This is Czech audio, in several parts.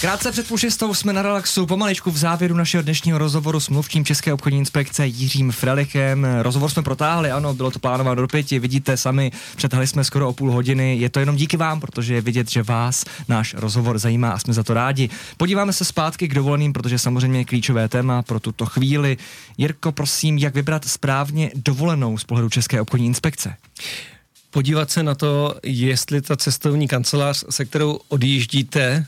Krátce před půl šestou jsme na relaxu, pomaličku v závěru našeho dnešního rozhovoru s mluvčím České obchodní inspekce Jiřím Frelichem. Rozhovor jsme protáhli, ano, bylo to plánováno do pěti, vidíte sami, přetáhli jsme skoro o půl hodiny. Je to jenom díky vám, protože je vidět, že vás náš rozhovor zajímá a jsme za to rádi. Podíváme se zpátky k dovoleným, protože samozřejmě je klíčové téma pro tuto chvíli. Jirko, prosím, jak vybrat správně dovolenou z pohledu České obchodní inspekce? Podívat se na to, jestli ta cestovní kancelář, se kterou odjíždíte,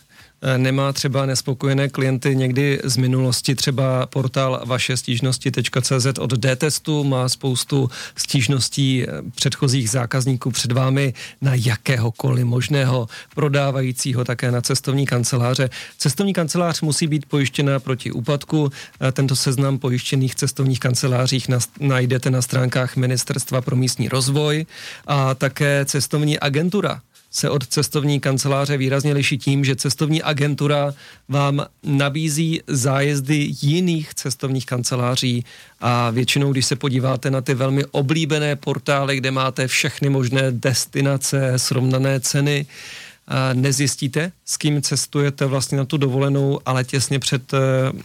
nemá třeba nespokojené klienty někdy z minulosti, třeba portál vaše stížnosti.cz od D-testu má spoustu stížností eh, předchozích zákazníků před vámi na jakéhokoliv možného prodávajícího také na cestovní kanceláře. Cestovní kancelář musí být pojištěna proti úpadku. Eh, tento seznam pojištěných cestovních kancelářích najdete na stránkách Ministerstva pro místní rozvoj a také cestovní agentura se od cestovní kanceláře výrazně liší tím, že cestovní agentura vám nabízí zájezdy jiných cestovních kanceláří. A většinou, když se podíváte na ty velmi oblíbené portály, kde máte všechny možné destinace, srovnané ceny, nezjistíte, s kým cestujete vlastně na tu dovolenou, ale těsně před eh,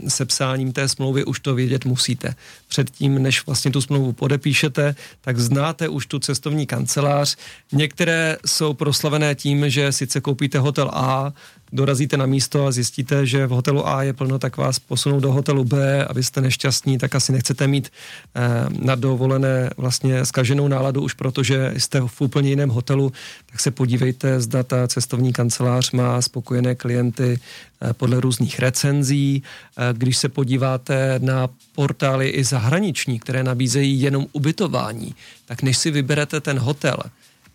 sepsáním té smlouvy už to vědět musíte. Předtím, než vlastně tu smlouvu podepíšete, tak znáte už tu cestovní kancelář. Některé jsou proslavené tím, že sice koupíte hotel A, dorazíte na místo a zjistíte, že v hotelu A je plno, tak vás posunou do hotelu B a vy jste nešťastní, tak asi nechcete mít eh, na dovolené vlastně skaženou náladu už protože jste v úplně jiném hotelu, tak se podívejte, zda ta cestovní kancelář má spokojené klienty eh, podle různých recenzí. Eh, když se podíváte na portály i zahraniční, které nabízejí jenom ubytování, tak než si vyberete ten hotel,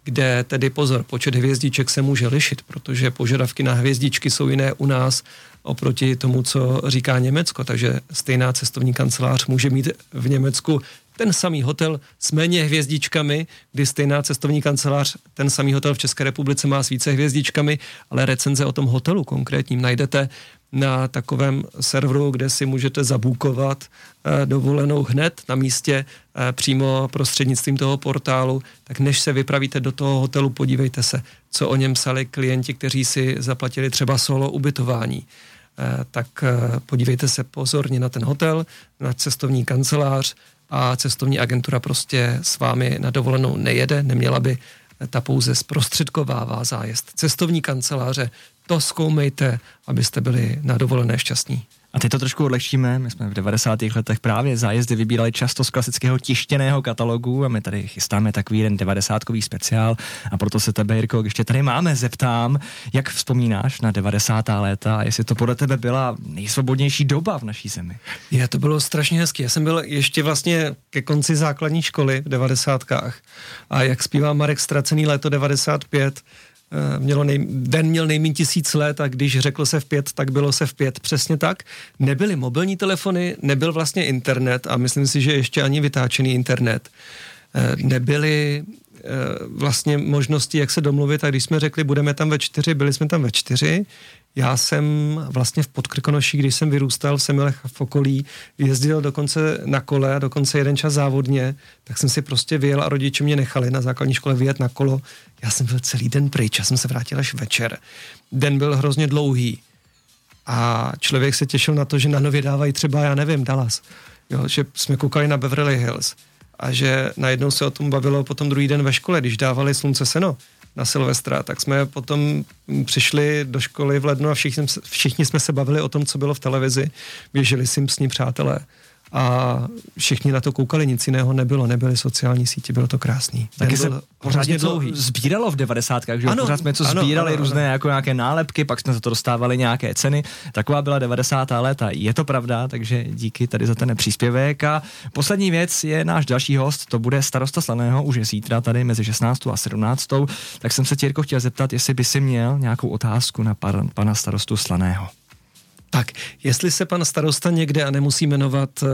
kde tedy pozor, počet hvězdiček se může lišit, protože požadavky na hvězdičky jsou jiné u nás oproti tomu, co říká Německo. Takže stejná cestovní kancelář může mít v Německu ten samý hotel s méně hvězdičkami, kdy stejná cestovní kancelář, ten samý hotel v České republice má s více hvězdičkami, ale recenze o tom hotelu konkrétním najdete na takovém serveru, kde si můžete zabukovat eh, dovolenou hned na místě eh, přímo prostřednictvím toho portálu, tak než se vypravíte do toho hotelu, podívejte se, co o něm psali klienti, kteří si zaplatili třeba solo ubytování. Eh, tak podívejte se pozorně na ten hotel, na cestovní kancelář a cestovní agentura prostě s vámi na dovolenou nejede, neměla by ta pouze zprostředkovává zájezd. Cestovní kanceláře to zkoumejte, abyste byli na dovolené šťastní. A teď to trošku odlehčíme. My jsme v 90. letech právě zájezdy vybírali často z klasického tištěného katalogu a my tady chystáme takový jeden 90 speciál a proto se tebe, Jirko, ještě tady máme, zeptám, jak vzpomínáš na 90. léta a jestli to podle tebe byla nejsvobodnější doba v naší zemi. Je, to bylo strašně hezké. Já jsem byl ještě vlastně ke konci základní školy v 90. a jak zpívá Marek Ztracený léto 95, Eh, mělo nej, den měl nejméně tisíc let a když řekl se v pět, tak bylo se v pět. Přesně tak. Nebyly mobilní telefony, nebyl vlastně internet a myslím si, že ještě ani vytáčený internet. Eh, nebyly eh, vlastně možnosti, jak se domluvit a když jsme řekli, budeme tam ve čtyři, byli jsme tam ve čtyři, já jsem vlastně v Podkrkonoší, když jsem vyrůstal v Semilech v okolí, jezdil dokonce na kole a dokonce jeden čas závodně, tak jsem si prostě vyjel a rodiče mě nechali na základní škole vyjet na kolo. Já jsem byl celý den pryč, já jsem se vrátil až večer. Den byl hrozně dlouhý a člověk se těšil na to, že na nově dávají třeba, já nevím, Dallas, jo, že jsme koukali na Beverly Hills a že najednou se o tom bavilo potom druhý den ve škole, když dávali slunce seno na Silvestra, tak jsme potom přišli do školy v lednu a všichni, všichni jsme se bavili o tom, co bylo v televizi, běželi Simpsoni přátelé a všichni na to koukali, nic jiného nebylo, nebyly sociální sítě, bylo to krásný. Taky se pořád něco sbíralo v 90. že ano, pořád jsme něco ano, sbírali, ano, různé ano. jako nějaké nálepky, pak jsme za to dostávali nějaké ceny. Taková byla 90. léta, je to pravda, takže díky tady za ten příspěvek. A poslední věc je náš další host, to bude starosta Slaného, už je zítra tady mezi 16. a 17. Tak jsem se tě, Jirko, chtěl zeptat, jestli by si měl nějakou otázku na pan, pana starostu Slaného. Tak, jestli se pan starosta někde, a nemusí jmenovat eh,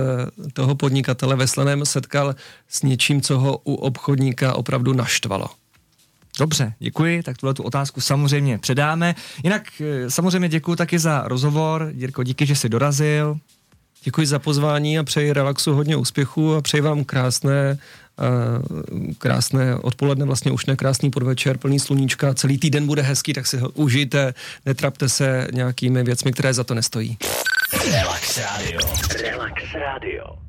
toho podnikatele ve Slaném, setkal s něčím, co ho u obchodníka opravdu naštvalo. Dobře, děkuji, tak tuhle tu otázku samozřejmě předáme. Jinak eh, samozřejmě děkuji taky za rozhovor. Jirko, díky, že jsi dorazil. Děkuji za pozvání a přeji relaxu hodně úspěchu a přeji vám krásné krásné odpoledne, vlastně už nekrásný podvečer, plný sluníčka, celý týden bude hezký, tak si ho užijte, netrapte se nějakými věcmi, které za to nestojí. Relax Radio. Relax Radio.